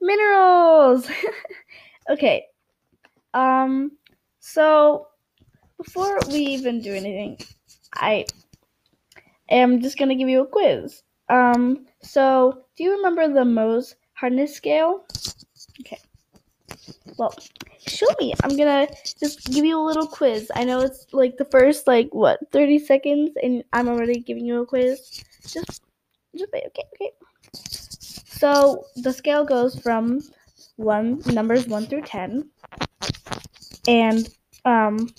minerals. okay. Um so before we even do anything, I am just going to give you a quiz. Um so do you remember the Mohs hardness scale? Okay. Well, show me. I'm gonna just give you a little quiz. I know it's like the first like what 30 seconds, and I'm already giving you a quiz. Just, just wait. Okay, okay. So the scale goes from one numbers one through ten, and um,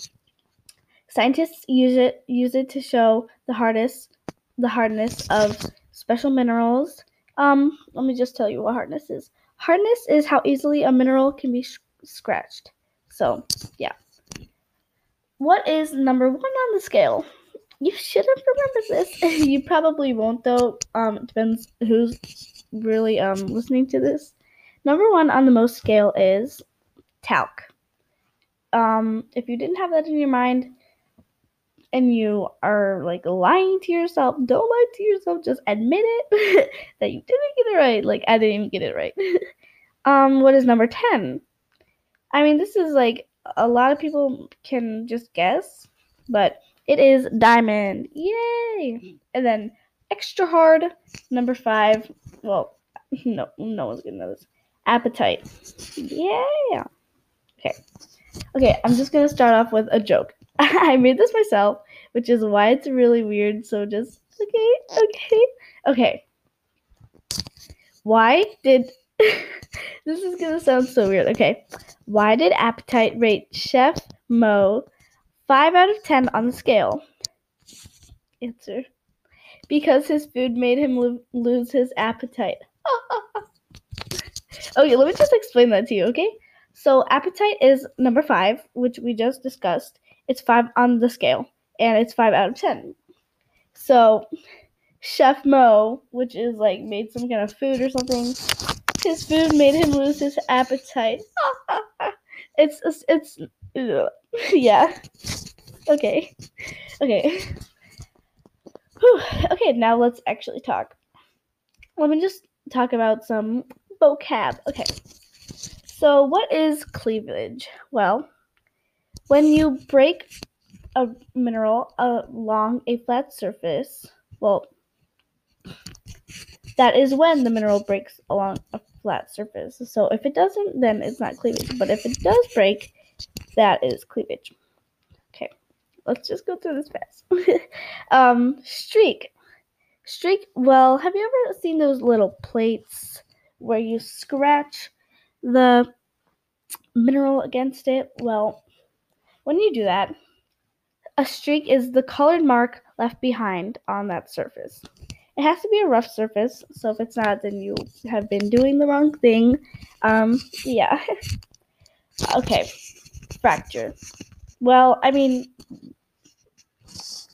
scientists use it use it to show the hardest the hardness of special minerals. Um, let me just tell you what hardness is. Hardness is how easily a mineral can be sh- scratched. So, yeah. What is number one on the scale? You should have remembered this. you probably won't, though. Um, it depends who's really um listening to this. Number one on the Mohs scale is talc. Um, if you didn't have that in your mind, and you are like lying to yourself, don't lie to yourself. Just admit it that you didn't get it right. Like I didn't even get it right. um, what is number ten? I mean, this is like a lot of people can just guess, but it is diamond. Yay! And then extra hard number five. Well, no, no one's gonna know this. Apatite. Yeah. Okay. Okay, I'm just gonna start off with a joke. I made this myself, which is why it's really weird. So just okay, okay, okay. Why did this is gonna sound so weird? Okay, why did Apatite rate Chef Mo five out of ten on the scale? Answer: Because his food made him lo- lose his apatite. okay, let me just explain that to you. Okay, so appetite is number five, which we just discussed. It's five on the scale, and it's five out of ten. So, Chef Mo, which is like made some kind of food or something, his food made him lose his appetite. it's it's, ugh. yeah. Okay, okay. Whew. Okay, now let's actually talk. Let me just talk about some vocab. Okay. So, what is cleavage? Well, when you break a mineral along a flat surface, well, that is when the mineral breaks along a flat surface. So if it doesn't, then it's not cleavage. But if it does break, that is cleavage. Let's just go through this fast. um, streak. Streak, well, have you ever seen those little plates where you scratch the mineral against it? Well, when you do that, a streak is the colored mark left behind on that surface. It has to be a rough surface, so if it's not, then you have been doing the wrong thing. Um, yeah. okay, fracture. Well, I mean,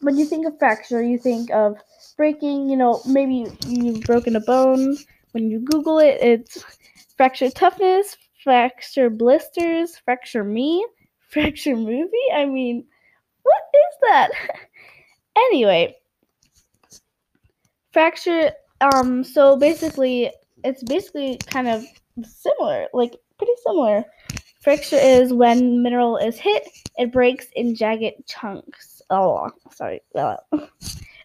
when you think of fracture, you think of breaking, you know, maybe you've broken a bone. When you Google it, it's fracture toughness, fracture blisters, fracture me, fracture movie. I mean, what is that? anyway, fracture. Um, so basically, it's basically kind of similar, like pretty similar. Fracture is when mineral is hit, it breaks in jagged chunks. Oh, sorry.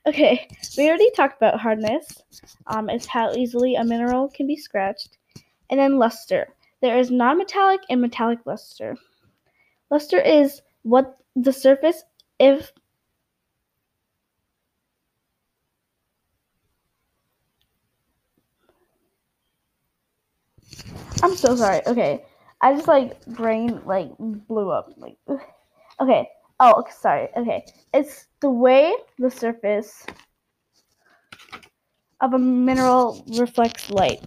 Okay, we already talked about hardness. Um, it's how easily a mineral can be scratched. And then luster. There is non-metallic and metallic luster. Luster is what the surface if I'm so sorry. Okay. I just like brain like blew up like Okay. Oh, sorry. Okay. It's the way the surface of a mineral reflects light.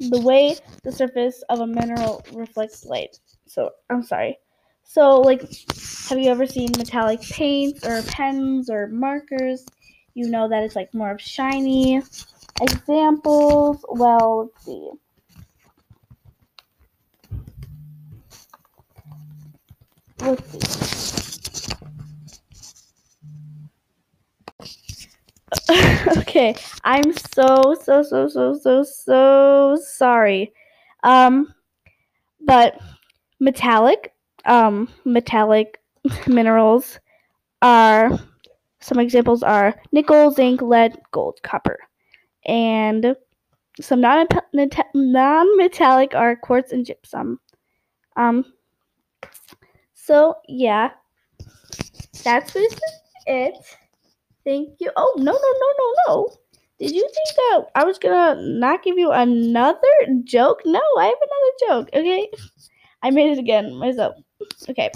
The way the surface of a mineral reflects light. So, I'm sorry. So, like, have you ever seen metallic paints or pens or markers? You know that it's like more of shiny. Examples, well, let's see. Let's see. okay, I'm so, so, so, so, so, so sorry. Um, but metallic, um, metallic minerals are some examples are nickel, zinc, lead, gold, copper, and some non non-metallic are quartz and gypsum. Um. So yeah, that's basically it. Thank you. Oh no no no no no! Did you think that I was gonna not give you another joke? No, I have another joke. Okay, I made it again myself. Okay,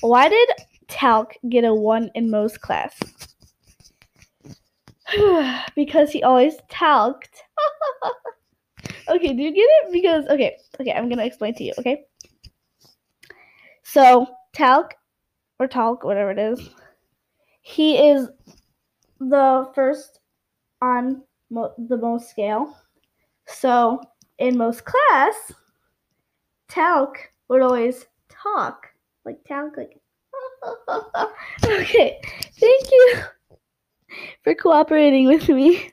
why did Talc get a one in Mohs class? because he always talked. okay, do you get it? Because okay, okay, I'm gonna explain to you. Okay, so talc or talc, whatever it is, he is the first on mo- the Mohs scale. So in Mohs class, talc would always talk like talc, like. okay, thank you for cooperating with me.